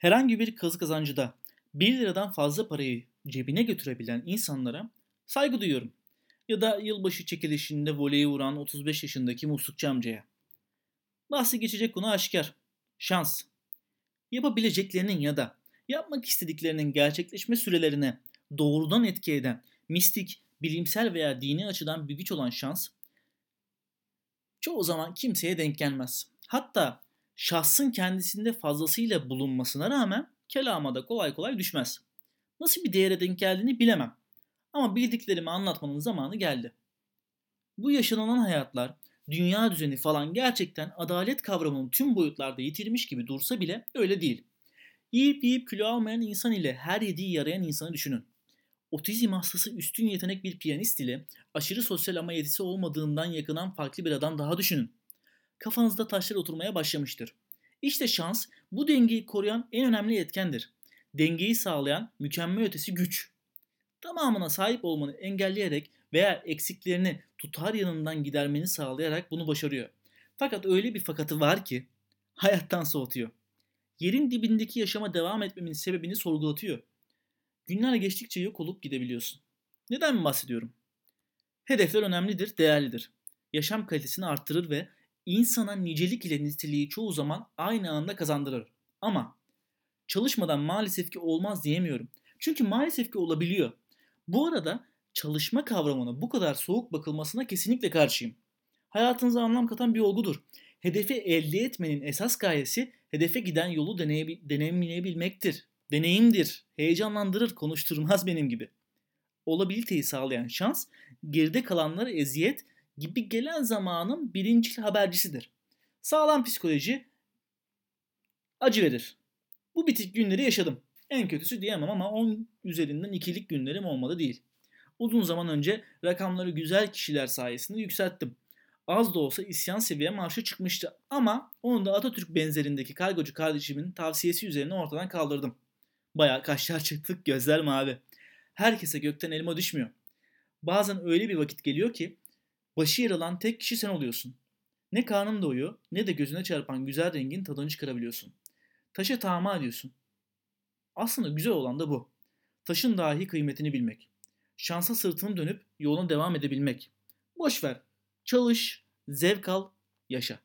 Herhangi bir kazı kazancıda 1 liradan fazla parayı cebine götürebilen insanlara saygı duyuyorum. Ya da yılbaşı çekilişinde voleyi vuran 35 yaşındaki muslukçu amcaya. Bahsi geçecek konu aşikar. Şans. Yapabileceklerinin ya da yapmak istediklerinin gerçekleşme sürelerine doğrudan etki eden mistik, bilimsel veya dini açıdan bir güç olan şans çoğu zaman kimseye denk gelmez. Hatta şahsın kendisinde fazlasıyla bulunmasına rağmen kelama da kolay kolay düşmez. Nasıl bir değere denk geldiğini bilemem. Ama bildiklerimi anlatmanın zamanı geldi. Bu yaşanılan hayatlar, dünya düzeni falan gerçekten adalet kavramını tüm boyutlarda yitirmiş gibi dursa bile öyle değil. Yiyip yiyip kilo almayan insan ile her yediği yarayan insanı düşünün. Otizm hastası üstün yetenek bir piyanist ile aşırı sosyal ama yetisi olmadığından yakınan farklı bir adam daha düşünün. Kafanızda taşlar oturmaya başlamıştır. İşte şans bu dengeyi koruyan en önemli etkendir. Dengeyi sağlayan mükemmel ötesi güç. Tamamına sahip olmanı engelleyerek veya eksiklerini tutar yanından gidermeni sağlayarak bunu başarıyor. Fakat öyle bir fakatı var ki hayattan soğutuyor. Yerin dibindeki yaşama devam etmemin sebebini sorgulatıyor. Günler geçtikçe yok olup gidebiliyorsun. Neden mi bahsediyorum? Hedefler önemlidir, değerlidir. Yaşam kalitesini arttırır ve insana nicelik ile niteliği çoğu zaman aynı anda kazandırır. Ama çalışmadan maalesef ki olmaz diyemiyorum. Çünkü maalesef ki olabiliyor. Bu arada çalışma kavramına bu kadar soğuk bakılmasına kesinlikle karşıyım. Hayatınıza anlam katan bir olgudur. Hedefi elde etmenin esas gayesi hedefe giden yolu deneyimleyebilmektir. Deneyimdir, heyecanlandırır, konuşturmaz benim gibi. Olabiliteyi sağlayan şans, geride kalanlara eziyet gibi gelen zamanın birincil habercisidir. Sağlam psikoloji acı verir. Bu bitik günleri yaşadım. En kötüsü diyemem ama 10 üzerinden ikilik günlerim olmadı değil. Uzun zaman önce rakamları güzel kişiler sayesinde yükselttim. Az da olsa isyan seviye marşı çıkmıştı ama onu da Atatürk benzerindeki kargocu kardeşimin tavsiyesi üzerine ortadan kaldırdım. Baya kaşlar çıktık gözler mavi. Herkese gökten elma düşmüyor. Bazen öyle bir vakit geliyor ki başı yer alan tek kişi sen oluyorsun. Ne karnın doyuyor ne de gözüne çarpan güzel rengin tadını çıkarabiliyorsun. Taşa tamah ediyorsun. Aslında güzel olan da bu. Taşın dahi kıymetini bilmek. Şansa sırtını dönüp yoluna devam edebilmek. Boş ver. Çalış, zevk al, yaşa.